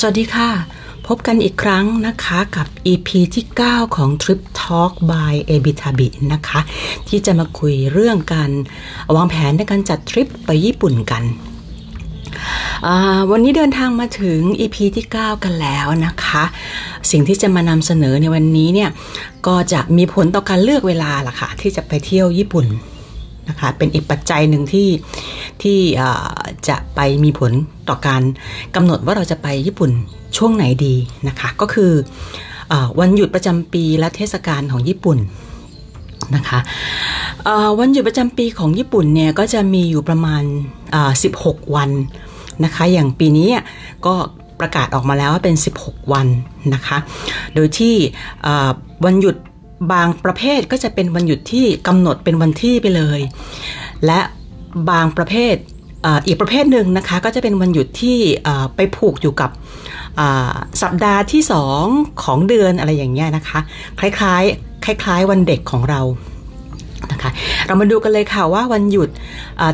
สวัสดีค่ะ พบกันอีกครั้งนะคะกับ EP ที่ 9 ของ Trip Talk by a b i t a b i นะคะ ที่จะมาคุยเรื่องการวางแผนในการจัดทริปไปญี่ปุ่นกัน วันนี้เดินทางมาถึง EP ที่ 9 กันแล้วนะคะ สิ่งที่จะมานำเสนอในวันนี้เนี่ย ก็จะมีผลต่อการเลือกเวลาล่ะค่ะ ที่จะไปเที่ยวญี่ปุ่นนะคะเป็นอีกปัจจัยหนึ่งที่ที่ จะไปมีผลต่อการกำหนดว่าเราจะไปญี่ปุ่นช่วงไหนดีนะคะ ก็คืออวันหยุดประจำปีและเทศกาลของญี่ปุ่นนะคะวันหยุดประจำปีของญี่ปุ่นเนี่ยก็จะมีอยู่ประมาณ 16 วันนะคะ อย่างปีนี้ก็ประกาศออกมาแล้วว่าเป็น 16 วันนะคะ โดยที่วันหยุดบางประเภทก็จะเป็นวันหยุดที่กำหนดเป็นวันที่ไปเลย และบางประเภท อีกประเภทหนึ่งนะคะก็จะเป็นวันหยุดที่ไปผูกอยู่กับสัปดาห์ที่สองของเดือนอะไรอย่างเงี้ยนะคะ คล้ายๆ คล้าย ๆ วันเด็กของเรานะคะเรามาดูกันเลยค่ะว่าวันหยุด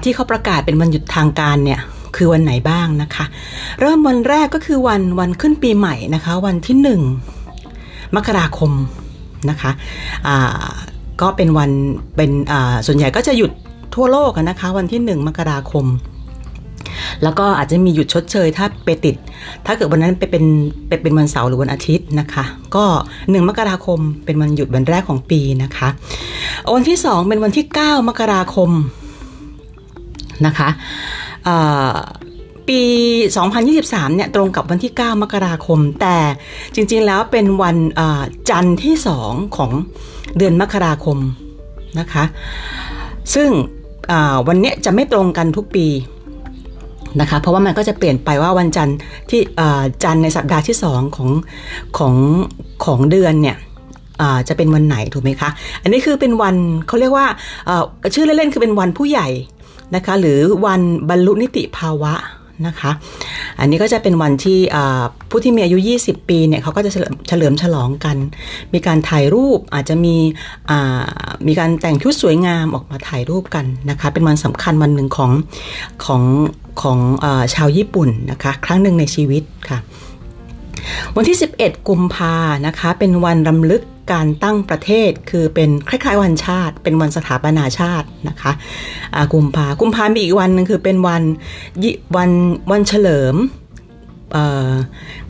ที่เขาประกาศเป็นวันหยุดทางการเนี่ยคือวันไหนบ้างนะคะ เริ่มวันแรกก็คือวันวันขึ้นปีใหม่นะคะ วันที่หนึ่งมกราคมนะคะก็เป็นวันเป็นส่วนใหญ่ก็จะหยุดทั่วโลกนะคะ วันที่1มกราคม แล้วก็อาจจะมีหยุดชดเชย ถ้าไปติด ถ้าเกิดวันนั้นไปเป็นไปเป็นวันเสาร์หรือวันอาทิตย์นะคะ ก็1มกราคมเป็นวันหยุดวันแรกของปีนะคะวันที่2เป็นวันที่ 9 มกราคมนะคะปี 2023 เนี่ยตรงกับวันที่ 9 มกราคม แต่จริงๆ แล้วเป็นวันจันทร์ที่ 2 ของเดือนมกราคมนะคะ ซึ่งวันนี้จะไม่ตรงกันทุกปี นะคะ เพราะว่ามันก็จะเปลี่ยนไปว่าวันจันทร์ที่จันทร์ในสัปดาห์ที่2ของของของเดือนเนี่ยจะเป็นวันไหนถูกไหมคะ อันนี้คือเป็นวันเขาเรียกว่าชื่อเล่นๆคือเป็นวันผู้ใหญ่นะคะ หรือวันบรรลุนิติภาวะ นะคะ อันนี้ก็จะเป็นวันที่ผู้ที่มีอายุ 20 ปีเนี่ยเขาก็จะเฉลิมฉลองกัน มีการถ่ายรูปอาจจะมีมีการแต่งชุดสวยงามออกมาถ่ายรูปกันนะคะ เป็นวันสำคัญวันหนึ่งของของของอชาวญี่ปุ่นนะคะ ครั้งหนึ่งในชีวิตค่ะวันที่ 11 กุมภานะคะ เป็นวันรำลึก การตั้งประเทศคือเป็นคล้ายๆ วันชาติ เป็นวันสถาปนาชาตินะคะกุมภากุมภามีอีกวันนึงคือเป็นวันวันวันเฉลิม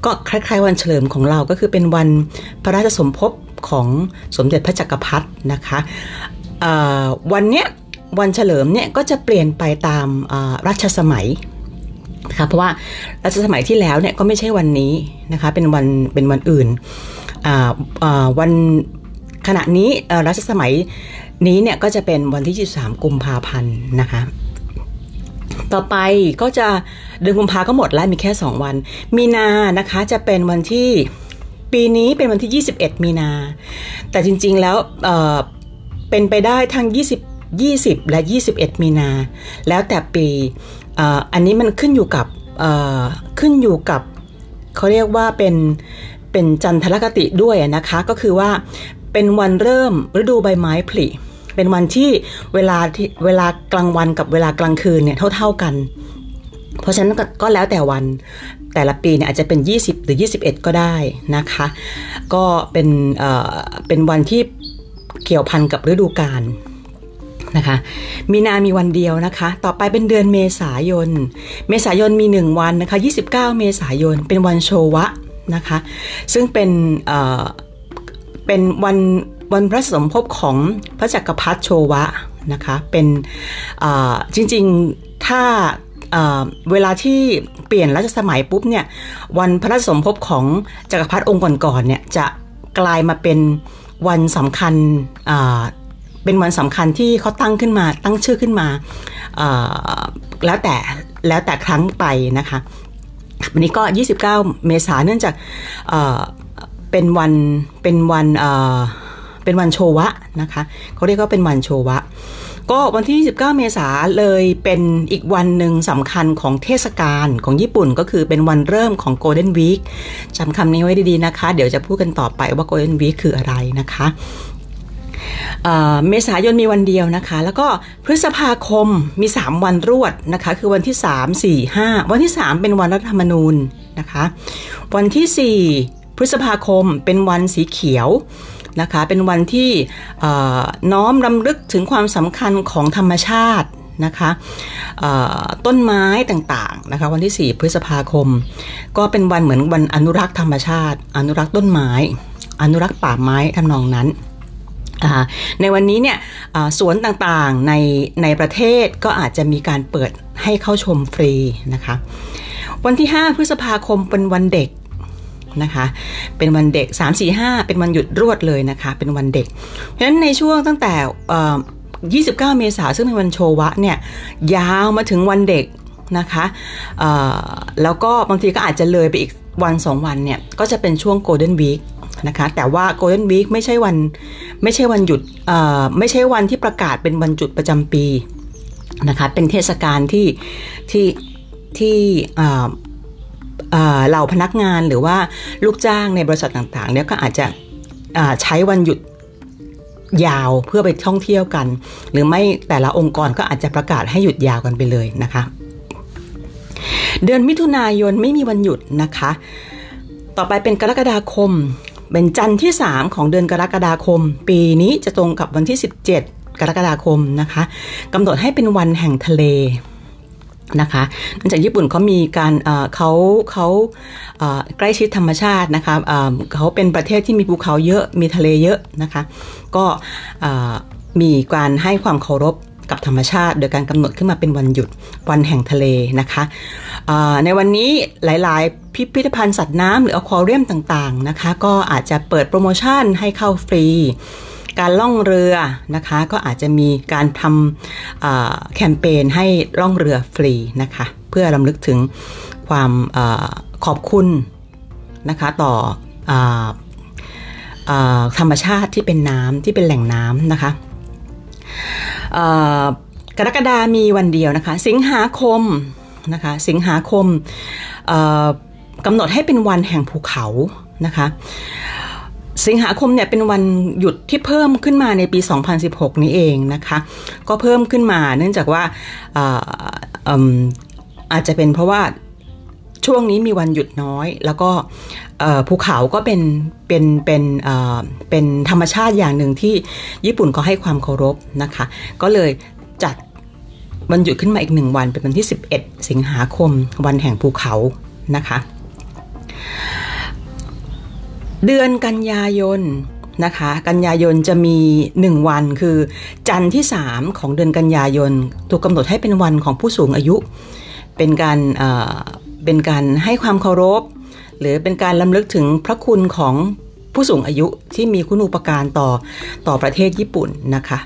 ก็คล้ายๆ วันเฉลิมของเราก็คือเป็นวันพระราชสมภพของสมเด็จพระจักรพรรดินะคะวันเนี้ยวันเฉลิมเนี่ยก็จะเปลี่ยนไปตามรัชสมัย นะคะเพราะว่ารัชสมัยที่แล้วเนี่ยก็ไม่ใช่วันนี้นะคะเป็นวันเป็นวันอื่นวันขณะนี้รัชสมัยนี้เนี่ยก็จะเป็นวันที่23กุมภาพันธ์นะคะต่อไปก็จะเดือนกุมภาก็หมดแล้วมีแค่ 2 วัน มีนานะคะจะเป็นวันที่ปีนี้เป็นวันที่ 21 มีนา แต่จริงๆแล้วเเป็นไปได้ทั้ง 20 20 และ 21 มีนา แล้วแต่ปี อันนี้มันขึ้นอยู่กับขึ้นอยู่กับเขาเรียกว่าเป็นเป็นจันทรคติด้วยนะคะ ก็คือว่าเป็นวันเริ่มฤดูใบไม้ผลิเป็นวันที่เวลาที่เวลากลางวันกับเวลากลางคืนเนี่ยเท่าๆกัน เพราะฉะนั้นก็แล้วแต่วันแต่ละปีเนี่ยอาจจะเป็น 20 หรือ 21 ก็ได้นะคะ ก็เป็นเอ่อเป็นวันที่เกี่ยวพันกับฤดูกาล นะคะ มีนามีวันเดียวนะคะ ต่อไปเป็นเดือนเมษายน เมษายนมี 1 วันนะคะ 29 เมษายน เป็นวันโชวะนะคะ ซึ่งเป็นเป็นวันวันพระสมภพของพระจักรพรรดิโชวะนะคะ เป็นจริงๆถ้าเวลาที่เปลี่ยนรัชสมัยปุ๊บเนี่ย วันพระสมภพของจักรพรรดิองค์ก่อนๆเนี่ยจะกลายมาเป็นวันสำคัญ เป็นวันสำคัญที่เขาตั้งขึ้นมาตั้งชื่อขึ้นมาแล้วแต่แล้วแต่ครั้งไปนะคะวันนี้ก็ 29 เมษาเนื่องจากเเป็นวันเป็นวันเป็นวันโชวะนะคะเขาเรียกว่าเป็นวันโชวะ ก็วันที่ 29 เมษาเลยเป็นอีกวันหนึ่งสำคัญของเทศกาลของญี่ปุ่นก็คือเป็นวันเริ่มของ Golden Week จำคำนี้ไว้ดีๆนะคะ เดี๋ยวจะพูดกันต่อไปว่า Golden Week คืออะไรนะคะ เมษายนมีวันเดียวนะคะ แล้วก็พฤษภาคมมี 3 วันรวดนะคะ คือวันที่ 3 4 5 วันที่ 3 เป็นวันรัฐธรรมนูญนะคะ วันที่ 4 พฤษภาคมเป็นวันสีเขียวนะคะ เป็นวันที่น้อมรำลึกถึงความสำคัญของธรรมชาตินะคะต้นไม้ต่างๆนะคะวันที่ 4 พฤษภาคม ก็เป็นวันเหมือนวันอนุรักษ์ธรรมชาติ อนุรักษ์ต้นไม้ อนุรักษ์ป่าไม้ทำนองนั้น ในวันนี้เนี่ยสวนต่างๆในในประเทศก็อาจจะมีการเปิดให้เข้าชมฟรีนะคะ วันที่ 5 พฤษภาคมเป็นวันเด็กนะคะ เป็นวันเด็ก 3 4 5 เป็นวันหยุดรวดเลยนะคะ เป็นวันเด็ก เพราะฉะนั้นในช่วงตั้งแต่ 29 เมษายนซึ่งเป็นวันโชวะเนี่ยยาวมาถึงวันเด็กนะคะแล้วก็บางทีก็อาจจะเลยไปอีกวันสองวันเนี่ยก็จะเป็นช่วงโกลเด้นวีค นะคะ แต่ว่าโกลเด้นวีคไม่ใช่วันไม่ใช่วันหยุดไม่ใช่วันที่ประกาศเป็นวันจุดประจำปีนะคะ เป็นเทศกาลที่ที่ที่เหล่าพนักงานหรือว่าลูกจ้างในบริษัทต่างๆเนี่ยก็อาจจะใช้วันหยุดยาวเพื่อไปท่องเที่ยวกัน หรือไม่แต่ละองค์กรก็อาจจะประกาศให้หยุดยาวกันไปเลยนะคะ เดือนมิถุนายนไม่มีวันหยุดนะคะ ต่อไปเป็นกรกฎาคม เป็นจันทร์ที่ 3 ของเดือนกรกฎาคม ปีนี้จะตรงกับวันที่ 17 กรกฎาคมนะคะกำหนดให้เป็นวันแห่งทะเลนะคะเนื่องจากญี่ปุ่นเขามีการเขาเขาใกล้ชิดธรรมชาตินะคะเขาเป็นประเทศที่มีภูเขาเยอะมีทะเลเยอะนะคะ ก็มีการให้ความเคารพ กับธรรมชาติ โดยการกำหนดขึ้นมาเป็นวันหยุดวันแห่งทะเลนะคะในวันนี้หลาย ๆ พิพิธภัณฑ์สัตว์น้ำหรืออควาเรียมต่าง ๆ นะคะ ก็อาจจะเปิดโปรโมชั่นให้เข้าฟรี การล่องเรือนะคะ ก็อาจจะมีการทำแคมเปญให้ล่องเรือฟรีนะคะ เพื่อรำลึกถึงความอขอบคุณนะคะต่ออธรรมชาติที่เป็นน้ำที่เป็นแหล่งน้ำนะคะ กรกฎามีวันเดียวนะคะ สิงหาคมนะคะ สิงหาคมกำหนดให้เป็นวันแห่งภูเขานะคะสิงหาคมเนี่ยเป็นวันหยุดที่เพิ่มขึ้นมาในปี 2016 นี้เองนะคะ ก็เพิ่มขึ้นมาเนื่องจากว่าอาจจะเป็นเพราะว่า ช่วงนี้มีวันหยุดน้อย แล้วก็ภูเขาก็เป็นเป็นเป็นเป็นธรรมชาติอย่างหนึ่งที่ญี่ปุ่นก็ให้ความเคารพนะคะ ก็เลยจัดวันหยุดขึ้นมาอีกหนึ่งวันเป็นวันที่ 11 สิงหาคมวันแห่งภูเขานะคะ เดือนกันยายนนะคะ กันยายนจะมี 1 วันคือจันทร์ที่ 3 ของเดือนกันยายนถูกกำหนดให้เป็นวันของผู้สูงอายุ เป็นการ เป็นการให้ความเคารพ หรือเป็นการล้ำลึกถึงพระคุณของผู้สูงอายุที่มีคุณูปการต่อต่อประเทศญี่ปุ่นนะคะ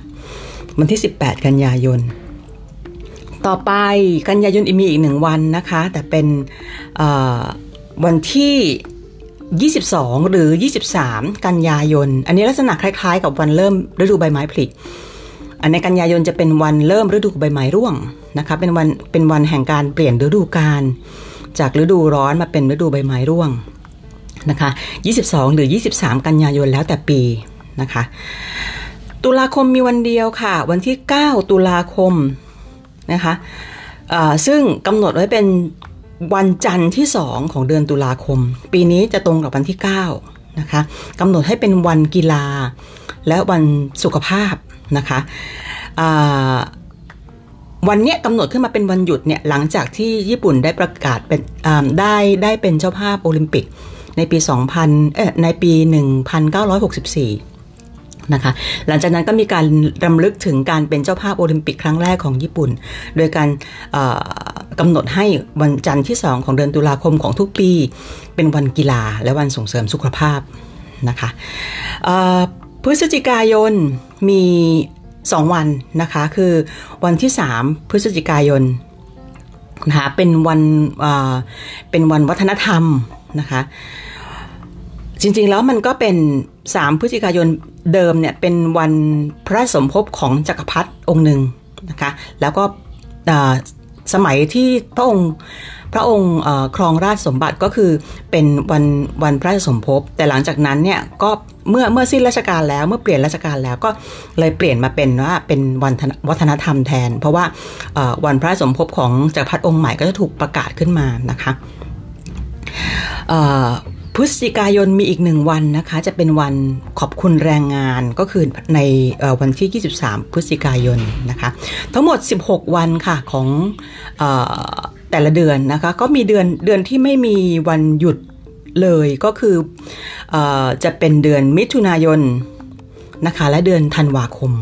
วันที่ 18 กันยายน ต่อไปกันยายนมีอีกหนึ่งวันนะคะ แต่เป็นวันที่ 22 หรือ 23 กันยายน อันนี้ลักษณะคล้ายๆ กับวันเริ่มฤดูใบไม้ผลิอันในกันยายนจะเป็นวันเริ่มฤดูใบไม้ร่วงนะคะ เป็นวันเป็นวันแห่งการเปลี่ยนฤดูกาล จากฤดูร้อนมาเป็นฤดูใบไม้ร่วงนะคะ 22 หรือ 23 กันยายนแล้วแต่ปีนะคะ ตุลาคมมีวันเดียวค่ะ วันที่ 9 ตุลาคมนะคะซึ่งกำหนดไว้เป็นวันจันทร์ที่ 2 ของเดือนตุลาคม ปีนี้จะตรงกับวันที่ 9 นะคะกำหนดให้เป็นวันกีฬาและวันสุขภาพนะคะ วันนี้กำหนดขึ้นมาเป็นวันหยุดเนี่ยหลังจากที่ญี่ปุ่นได้ประกาศเป็นได้ได้เป็นเจ้าภาพโอลิมปิก ในปี 2000เอ่อในปี 1964 นะคะ หลังจากนั้นก็มีการรำลึกถึงการเป็นเจ้าภาพโอลิมปิกครั้งแรกของญี่ปุ่น โดยการกำหนดให้วันจันทร์ที่ 2 ของเดือนตุลาคมของทุกปี เป็นวันกีฬาและวันส่งเสริมสุขภาพนะคะพฤศจิกายนมี 2 วันนะคะ คือวันที่ 3 พฤศจิกายนนะคะเป็นวันเป็นวันวัฒนธรรมนะคะ จริงๆแล้วมันก็เป็น 3 พฤศจิกายนเดิมเนี่ยเป็นวันพระสมภพของจักรพรรดิองค์หนึ่งนะคะแล้วก็สมัยที่พระองค์พระองค์ครองราชสมบัติก็คือเป็นวันวันพระสมภพแต่หลังจากนั้นเนี่ยก็ เมื่อเมื่อสิ้นราชการแล้วเมื่อเปลี่ยนราชการแล้วก็เลยเปลี่ยนมาเป็นว่าเป็นวันวัฒนธรรมแทน เพราะว่าวันพระสมภพของจักรพรรดิองค์ใหม่ก็จะถูกประกาศขึ้นมานะคะพฤศจิกายนมีอีกหนึ่งวันนะคะ จะเป็นวันขอบคุณแรงงานก็คือในวันที่ 23 พฤศจิกายนนะคะ ทั้งหมด 16 วันค่ะของอแต่ละเดือนนะคะ ก็มีเดือนเดือนที่ไม่มีวันหยุด เลยก็คืออจะเป็นเดือนมิถุนายนนะคะ และเดือนธันวาคม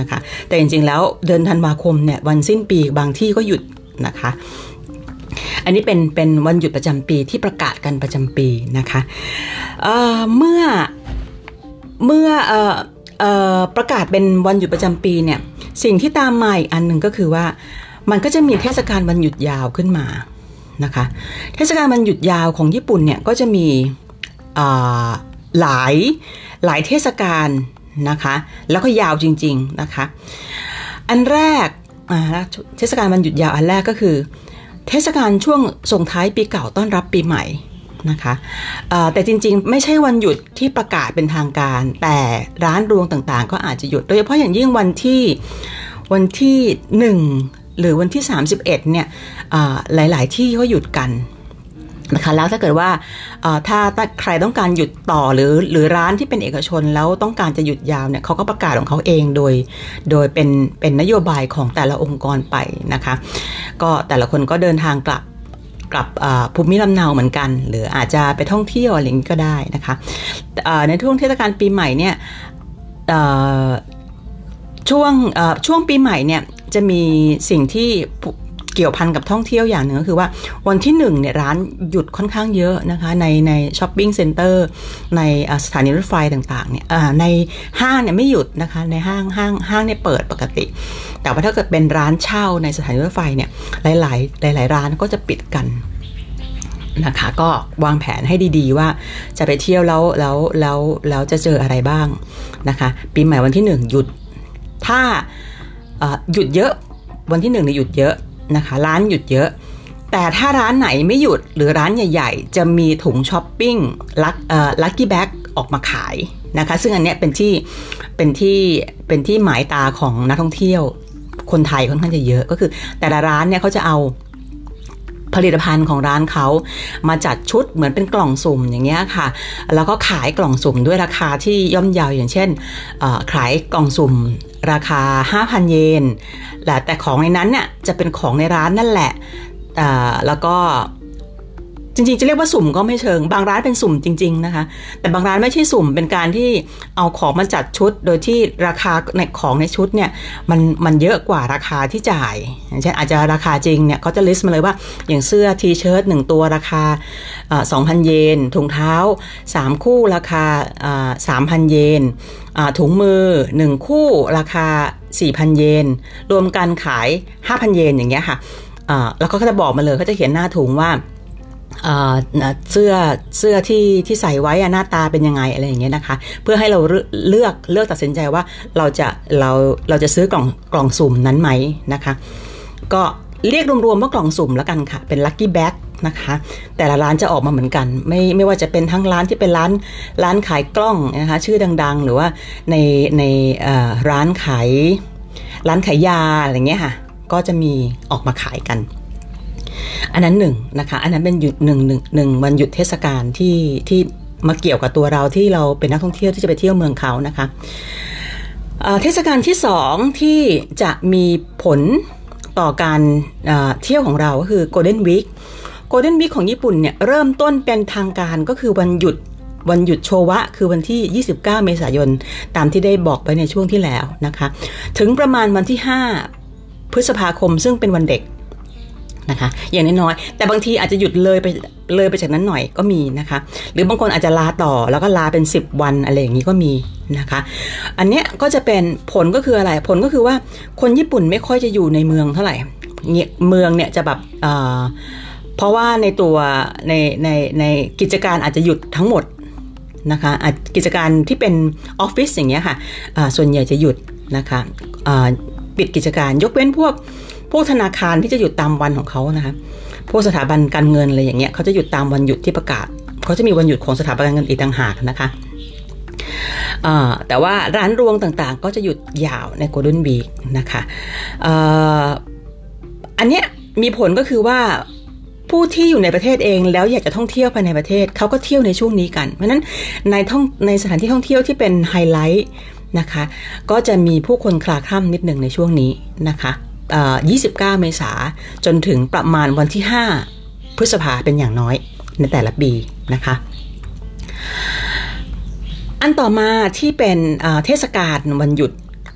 นะคะ แต่จริงๆแล้วเดือนธันวาคมเนี่ยวันสิ้นปีบางที่ก็หยุดนะคะ อันนี้เป็นเป็นวันหยุดประจำปีที่ประกาศกันประจำปีนะคะเเมื่อเมื่อออประกาศเป็นวันหยุดประจำปีเนี่ยสิ่งที่ตามมาอีกอันหนึ่งก็คือว่ามันก็จะมีเทศกาลวันหยุดยาวขึ้นมา นะคะ เทศกาลวันหยุดยาวของญี่ปุ่นเนี่ยก็จะมีหลายหลายเทศกาลนะคะ แล้วก็ยาวจริง ๆนะคะ อันแรกเทศกาลวันหยุดยาวอันแรกก็คือ เทศกาลช่วงส่งท้ายปีเก่าต้อนรับปีใหม่นะคะแต่จริงๆ ไม่ใช่วันหยุดที่ประกาศเป็นทางการ แต่ร้านรวงต่างๆ ก็อาจจะหยุด โดยเฉพาะอย่างยิ่งวันที่วันที่ 1 หรือวันที่ 31เนี่ยหลาย ๆ ที่เขาหยุดกันนะคะแล้วถ้าเกิดว่าถ้าใครต้องการหยุดต่อหรือหรือร้านที่เป็นเอกชนแล้วต้องการจะหยุดยาวเนี่ยเขาก็ประกาศของเขาเองโดย โดยเป็นเป็นนโยบายของแต่ละองค์กรไปนะคะ ก็แต่ละคนก็เดินทางกลับกลับภูมิลำเนาเหมือนกัน หรืออาจจะไปท่องเที่ยวอะไรนี้ก็ได้นะคะในช่วงเทศกาลปีใหม่เนี่ยช่วงช่วงปีใหม่เนี่ย จะมีสิ่งที่เกี่ยวพันกับท่องเที่ยวอย่างหนึ่งก็คือว่าวันที่หนึ่งเนี่ยร้านหยุดค่อนข้างเยอะนะคะในใน shopping centerในสถานีรถไฟต่างๆเนี่ยในห้างเนี่ยไม่หยุดนะคะในห้างห้างห้างเนี่ยเปิดปกติ แต่ว่าถ้าเกิดเป็นร้านเช่าในสถานีรถไฟเนี่ยหลายๆ หลาย ๆ ร้านก็จะปิดกันนะคะก็วางแผนให้ดีๆว่าจะไปเที่ยวแล้วแล้วแล้วแล้วจะเจออะไรบ้างนะคะปีใหม่วันที่หนึ่งหยุดถ้า หยุดเยอะวันที่หนึ่งเนี่ยหยุดเยอะนะคะ ร้านหยุดเยอะ แต่ถ้าร้านไหนไม่หยุดหรือร้านใหญ่ ๆ จะมีถุงช้อปปิ้งลักลักกี้แบ็กออกมาขายนะคะ ซึ่งอันเนี้ยเป็นที่เป็นที่เป็นที่หมายตาของนักท่องเที่ยว คนไทยค่อนข้างจะเยอะก็คือ แต่ละร้านเนี่ยเขาจะเอาผลิตภัณฑ์ของร้านเขามาจัดชุดเหมือนเป็นกล่องสุ่มอย่างเงี้ยค่ะ แล้วก็ขายกล่องสุ่มด้วยราคาที่ย่อมเยาวอย่างเช่นขายกล่องสุ่ม ราคา 5,000 เยนแต่ของในนั้นเนี่ยจะเป็นของในร้านนั่นแหละแล้วก็ จริงๆ จะเรียกว่าสุ่มก็ไม่เชิง บางร้านเป็นสุ่มจริง ๆนะคะ แต่บางร้านไม่ใช่สุ่มเป็นการที่เอาของมาจัดชุด โดยที่ราคาในของในชุดเนี่ยมันมันเยอะกว่าราคาที่จ่ายอย่างเช่นอาจจะราคาจริงเนี่ยเขาจะลิสต์มาเลยว่าอย่างเสื้อทีเชิ้ตหนึ่งตัวราคาสองพันเยนถุงเท้า3คู่ราคาสามพันเยนถุงมือ1คู่ราคา4,000เยนรวมกันขาย5,000เยนอย่างเงี้ยค่ะแล้วก็เขาจะบอกมาเลยเขาจะเขียนหน้าถุงว่า เสื้อเสื้อที่ที่ใส่ไว้หน้าตาเป็นยังไงอะไรอย่างเงี้ยนะคะ เพื่อให้เราเลือกเลือกตัดสินใจว่าเราจะเราเราจะซื้อกล่องกล่องสุ่มนั้นไหมนะคะ ก็เรียกรวมๆว่ากล่องสุ่มแล้วกันค่ะ เป็นลัคกี้แบ็กนะคะ แต่ละร้านจะออกมาเหมือนกัน ไม่ไม่ว่าจะเป็นทั้งร้านที่เป็นร้านร้านขายกล้องนะคะชื่อดังๆ หรือว่าในในร้านขายร้านขายยาอะไรเงี้ยค่ะ ก็จะมีออกมาขายกัน อันนั้นหนึ่งนะคะ อันนั้นเป็นหยุดหนึ่งหนึ่งหนึ่งวันหยุดเทศกาลที่ที่มาเกี่ยวกับตัวเราที่เราเป็นนักท่องเที่ยวที่จะไปเที่ยวเมืองเขานะคะเทศกาลที่สองที่จะมีผลต่อการเที่ยวของเราก็คือ Golden Week Golden Week ของญี่ปุ่นเนี่ยเริ่มต้นเป็นทางการก็คือวันหยุดวันหยุดโชวะ คือวันที่ 29 เมษายน ตามที่ได้บอกไปในช่วงที่แล้วนะคะ ถึงประมาณวันที่ 5 พฤษภาคมซึ่งเป็นวันเด็ก นะคะ อย่างน้อยๆแต่บางทีอาจจะหยุดเลยไปเลยไปจากนั้นหน่อยก็มีนะคะ หรือบางคนอาจจะลาต่อแล้วก็ลาเป็น 10 วันอะไรอย่างนี้ก็มีนะคะ อันเนี้ยก็จะเป็นผลก็คืออะไรผลก็คือว่าคนญี่ปุ่นไม่ค่อยจะอยู่ในเมืองเท่าไหร่เมืองเนี่ยจะแบบเพราะว่าในตัวในในในกิจการอาจจะหยุดทั้งหมดนะคะกิจการที่เป็นออฟฟิศอย่างเงี้ยค่ะส่วนใหญ่จะหยุดนะคะปิดกิจการยกเว้นพวก พวกธนาคารที่จะหยุดตามวันของเขานะคะพวกสถาบันการเงินอะไรอย่างเงี้ยเขาจะหยุดตามวันหยุดที่ประกาศเขาจะมีวันหยุดของสถาบันการเงินอีกต่างหากนะคะแต่ว่าร้านรวงต่างๆ ก็จะหยุดยาวในโกลเด้นบีกนะคะอันเนี้ยมีผลก็คือว่าผู้ที่อยู่ในประเทศเองแล้วอยากจะท่องเที่ยวภายในประเทศเขาก็เที่ยวในช่วงนี้กัน เพราะฉะนั้นในท่องในสถานที่ท่องเที่ยวที่เป็นไฮไลท์นะคะ ก็จะมีผู้คนคลาคล่ำนิดหนึ่งในช่วงนี้นะคะ 29 เมษาจนถึงประมาณวันที่ 5 พฤษภาเป็นอย่างน้อยในแต่ละปีนะคะ อันต่อมาที่เป็นเทศกาลวันหยุด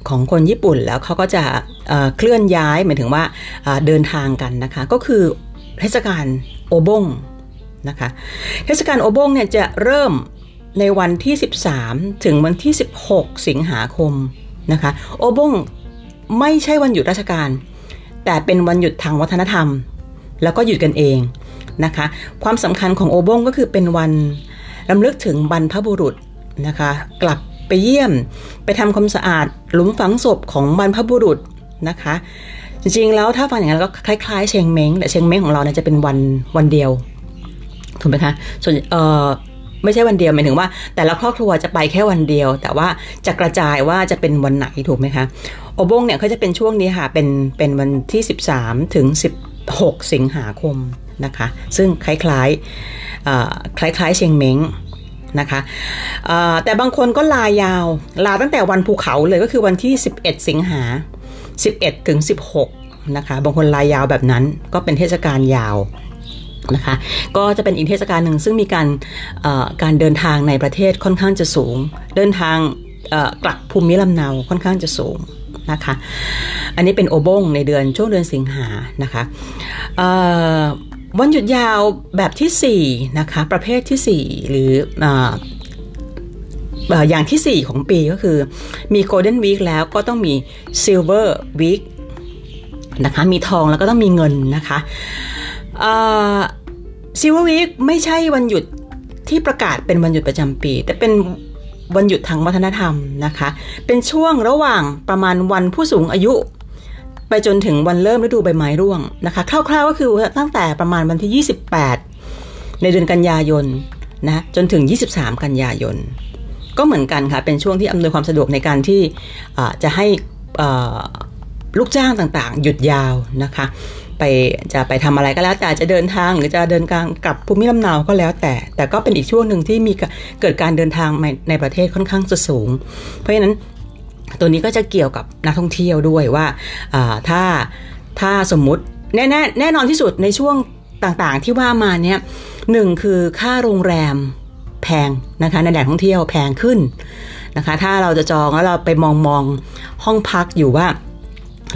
ของคนญี่ปุ่นแล้วเขาก็จะเคลื่อนย้ายหมายถึงว่าเดินทางกันนะคะ ก็คือเทศกาลโอบงนะคะเทศกาลโอบงเนี่ยจะเริ่มในวันที่ 13 ถึงวันที่ 16 สิงหาคมนะคะโอบง ไม่ใช่วันหยุดราชการ แต่เป็นวันหยุดทางวัฒนธรรม แล้วก็หยุดกันเองนะคะ ความสำคัญของโอบงก็คือเป็นวันรำลึกถึงบรรพบุรุษนะคะ กลับไปเยี่ยมไปทำความสะอาดหลุมฝังศพของบรรพบุรุษนะคะ จริงๆแล้วถ้าฟังอย่างนั้นก็คล้ายๆ เชงเม้งแต่เชงเม้งของเราเนี่ยจะเป็นวันวันเดียวถูกไหมคะส่วนเออไม่ใช่วันเดียวหมายถึงว่า แต่ละครอบครัวจะไปแค่วันเดียว แต่ว่าจะกระจายว่าจะเป็นวันไหนถูกไหมคะ โอบงเนี่ยเขาจะเป็นช่วงนี้ค่ะ เป็นเป็นวันที่ 13 ถึง 16 สิงหาคมนะคะ ซึ่งคล้ายๆคล้ายๆเชียงเม้งนะคะแต่บางคนก็ลายาว ลาตั้งแต่วันภูเขาเลยก็คือวันที่ 11 สิงหา 11 ถึง 16 นะคะ บางคนลายยาวแบบนั้นก็เป็นเทศกาลยาวนะคะก็จะเป็นอีกเทศกาลหนึ่งซึ่งมีการการเดินทางในประเทศค่อนข้างจะสูง เดินทางกลับภูมิลำเนาค่อนข้างจะสูง นะคะ อันนี้เป็นโอบงในเดือนช่วงเดือนสิงหานะคะวันหยุดยาวแบบที่ 4 นะคะ ประเภทที่ 4 หรืออย่างที่ 4 ของปีก็คือมี Golden Week แล้วก็ต้องมี Silver Week นะคะมีทองแล้วก็ต้องมีเงินนะคะ Silver Week ไม่ใช่วันหยุดที่ประกาศเป็นวันหยุดประจำปี แต่เป็น วันหยุดทางวัฒนธรรมนะคะ เป็นช่วงระหว่างประมาณวันผู้สูงอายุ ไปจนถึงวันเริ่มฤดูใบไม้ร่วงนะคะคร่าวๆก็คือตั้งแต่ประมาณวันที่ 28 ในเดือนกันยายนนะจนถึง 23 กันยายน ก็เหมือนกันค่ะ เป็นช่วงที่อำนวยความสะดวกในการที่จะให้ ลูกจ้างต่างๆ หยุดยาวนะคะ ไปจะไปทำอะไรก็แล้ว แต่จะเดินทางหรือจะเดินกลางกลับภูมิลำเนาก็แล้วแต่ แต่ก็เป็นอีกช่วงหนึ่งที่มีเกิดการเดินทางในประเทศค่อนข้างจะสูง เพราะฉะนั้นตัวนี้ก็จะเกี่ยวกับนักท่องเที่ยวด้วยว่าถ้าถ้าสมมุติแน่แน่แน่นอนที่สุดในช่วงต่างๆที่ว่ามาเนี่ยหนึ่งคือค่าโรงแรมแพงนะคะในแหล่งท่องเที่ยวแพงขึ้นนะคะ ถ้าเราจะจองแล้วเราไปมองมองห้องพักอยู่ว่า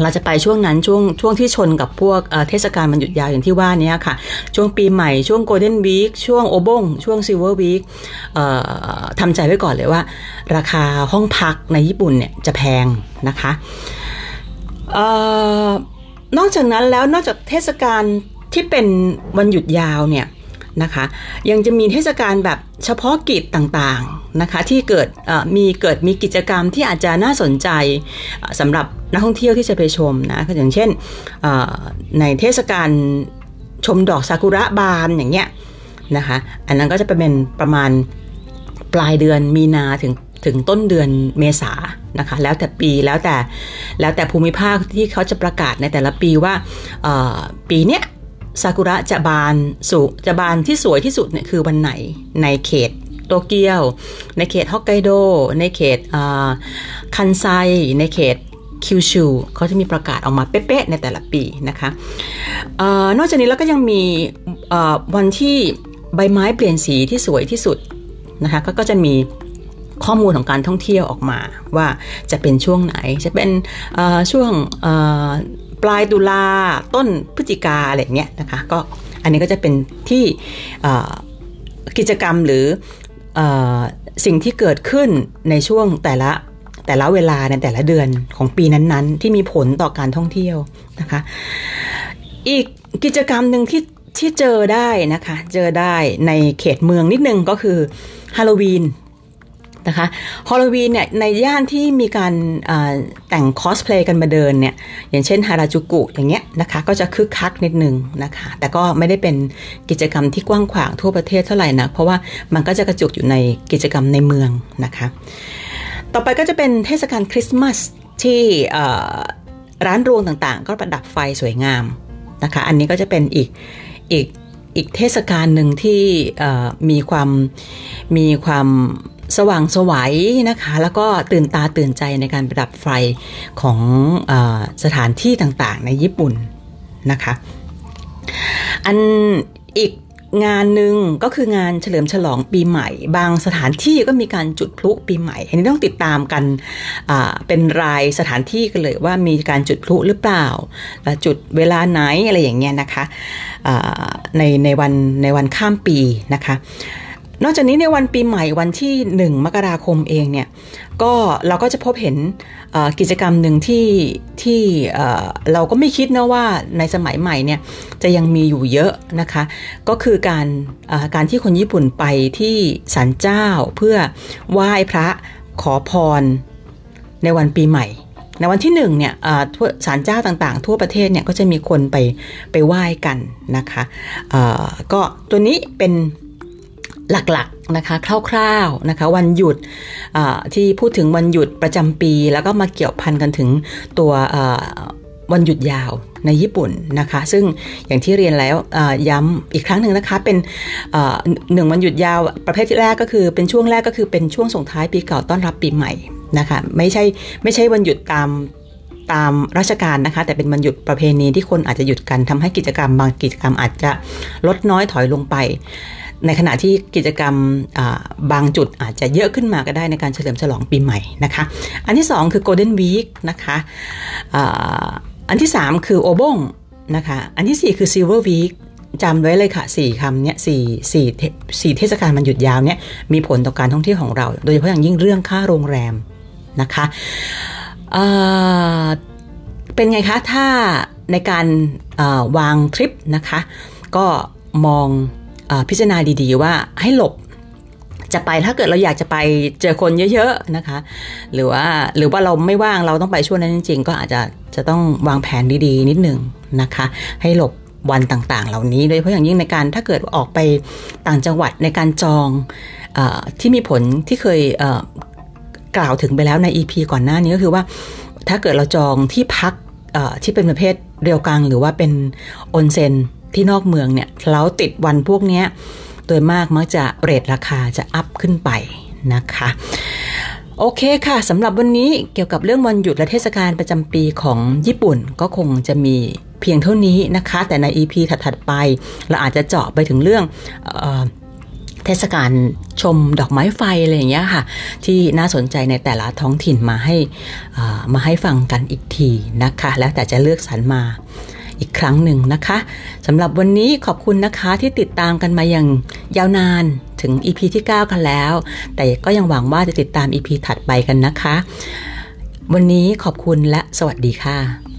เราจะไปช่วงนั้นช่วงช่วงที่ชนกับพวกเทศกาลมันหยุดยาวอย่างที่ว่านี้ค่ะ ช่วงปีใหม่ช่วง Golden Week ช่วงโอบง ช่วง Silver Week ทำใจไว้ก่อนเลยว่า ราคาห้องพักในญี่ปุ่นเนี่ยจะแพงนะคะนอกจากนั้นแล้วนอกจากเทศกาลที่เป็นวันหยุดยาวเนี่ยนะคะ ยังจะมีเทศกาลแบบเฉพาะกิจต่างๆ นะคะที่เกิดมีเกิดมีกิจกรรมที่อาจจะน่าสนใจสำหรับนักท่องเที่ยวที่จะไปชมนะอย่างเช่นในเทศกาลชมดอกซากุระบานอย่างเงี้ยนะคะอันนั้นก็จะเป็นประมาณปลายเดือนมีนาถึงถึงต้นเดือนเมษานะคะแล้วแต่ปีแล้วแต่แล้วแต่ภูมิภาคที่เขาจะประกาศในแต่ละปีว่าปีเนี้ยซากุระจะบานสุจะบานที่สวยที่สุดเนี่ยคือวันไหนในเขต โตเกียว ในเขตฮอกไกโด ในเขตคันไซ ในเขตคิวชูเขาจะมีประกาศออกมาเป๊ะๆในแต่ละปีนะคะอนอกจากนี้แล้วก็ยังมีวันที่ใบไม้เปลี่ยนสีที่สวยที่สุดนะคะกก็จะมีข้อมูลของการท่องเที่ยวออกมาว่าจะเป็นช่วงไหนจะเป็นช่วงปลายตุลาต้นพฤศจิกาอะไรเงี้ยนะคะก็อันนี้ก็จะเป็นที่กิจกรรมหรืออ สิ่งที่เกิดขึ้นในช่วงแต่ละแต่ละเวลาในแต่ละเดือนของปีนั้นๆ ที่มีผลต่อการท่องเที่ยวนะคะ อีกกิจกรรมหนึ่งที่ที่เจอได้นะคะ เจอได้ในเขตเมืองนิดนึงก็คือฮาโลวีน นะคะฮอลลวีนเนี่ยในย่านที่มีการแต่งคอสเพลย์กันมาเดินเนี่ยอย่างเช่นฮาราจูกุอย่างเงี้ยนะคะก็จะคึกคักนิดนึงนะคะแต่ก็ไม่ได้เป็นกิจกรรมที่กว้างขวางทั่วประเทศเท่าไหร่นะเพราะว่ามันก็จะกระจุกอยู่ในกิจกรรมในเมืองนะคะต่อไปก็จะเป็นเทศกาลคริสต์มาสที่ร้านรวงต่างๆ ก็ประดับไฟสวยงามนะคะอันนี้ก็จะเป็นอีกอีกอีกเทศกาลหนึ่งที่มีความมีความ สว่างสวัยนะคะ แล้วก็ตื่นตาตื่นใจในการประดับไฟของอสถานที่ต่างๆ ในญี่ปุ่นนะคะ อันอีกงานหนึ่งก็คืองานเฉลิมฉลองปีใหม่ บางสถานที่ก็มีการจุดพลุปีใหม่ อันนี้ต้องติดตามกันเป็นรายสถานที่กันเลยว่ามีการจุดพลุหรือเปล่า จุดเวลาไหนอะไรอย่างเงี้ยนะคะในในวันในวันข้ามปีนะคะ นอกจากนี้ในวันปีใหม่วันที่ 1 มกราคมเองเนี่ยก็เราก็จะพบเห็นกิจกรรมหนึ่งที่ที่เราก็ไม่คิดนะว่าในสมัยใหม่เนี่ยจะยังมีอยู่เยอะนะคะ ก็คือการการที่คนญี่ปุ่นไปที่ศาลเจ้าเพื่อไหว้พระขอพรในวันปีใหม่ในวันที่หนึ่งเนี่ยศาลเจ้าต่างๆ ทั่วประเทศเนี่ยก็จะมีคนไปไปไหว้กันนะคะก็ตัวนี้เป็น หลักๆนะคะคร่าวๆนะคะวันหยุดที่พูดถึงวันหยุดประจำปี แล้วก็มาเกี่ยวพันกันถึงตัววันหยุดยาวในญี่ปุ่นนะคะ ซึ่งอย่างที่เรียนแล้วย้ำอีกครั้งหนึ่งนะคะ เป็นหนึ่งวันหยุดยาวประเภทที่แรกก็คือเป็นช่วงแรกก็คือเป็นช่วงส่งท้ายปีเก่าต้อนรับปีใหม่นะคะไม่ใช่ไม่ใช่วันหยุดตามตามราชการนะคะ แต่เป็นวันหยุดประเพณีที่คนอาจจะหยุดกันทำให้กิจกรรมบางกิจกรรมอาจจะลดน้อยถอยลงไป ในขณะที่กิจกรรมบางจุดอาจจะเยอะขึ้นมาก็ได้ในการเฉลิมฉลองปีใหม่นะคะ อันที่ 2 คือ Golden Week นะคะอันที่ 3 คือโอบงนะคะ อันที่ 4 คือ Silver Week จำไว้เลยค่ะสี่คำเนี้ยสี่สี่สี่เทศกาลมันหยุดยาวเนี้ยมีผลต่อการท่องเที่ยวของเรา โดยเฉพาะอย่างยิ่งเรื่องค่าโรงแรมนะคะเป็นไงคะถ้าในการวางทริปนะคะ ก็มอง พิจารณาดีๆว่าให้หลบจะไปถ้าเกิดเราอยากจะไปเจอคนเยอะๆนะคะ หรือว่าหรือว่าเราไม่ว่างเราต้องไปช่วงนั้นจริง ๆ ก็อาจจะจะต้องวางแผนดีๆ นิดนึงนะคะ ให้หลบวันต่างๆ เหล่านี้โดยเฉพาะอย่างยิ่งในการถ้าเกิดออกไปต่างจังหวัดในการจองอที่มีผลที่เคยกล่าวถึงไปแล้วใน EP ก่อนหน้านี้ก็คือว่าถ้าเกิดเราจองที่พักที่เป็นประเภทเรียวกังหรือว่าเป็นออนเซ็น ที่นอกเมืองเนี่ยแล้วติดวันพวกนี้โดยมากมักจะเรทราคาจะอัพขึ้นไปนะคะ โอเคค่ะสำหรับวันนี้เกี่ยวกับเรื่องวันหยุดและเทศกาลประจำปีของญี่ปุ่นก็คงจะมีเพียงเท่านี้นะคะ แต่ใน EP ถัด ๆ ไปเราอาจจะเจาะไปถึงเรื่องเทศกาลชมดอกไม้ไฟอะไรอย่างเงี้ยค่ะ ที่น่าสนใจในแต่ละท้องถิ่นมาให้มาให้ฟังกันอีกทีนะคะ แล้วแต่จะเลือกสรรมา อีกครั้งหนึ่งนะคะสำหรับวันนี้ขอบคุณนะคะที่ติดตามกันมาอย่างยาวนานถึง EP ที่ 9 กันแล้ว แต่ก็ยังหวังว่าจะติดตาม EP ถัดไปกันนะคะ วันนี้ขอบคุณและสวัสดีค่ะ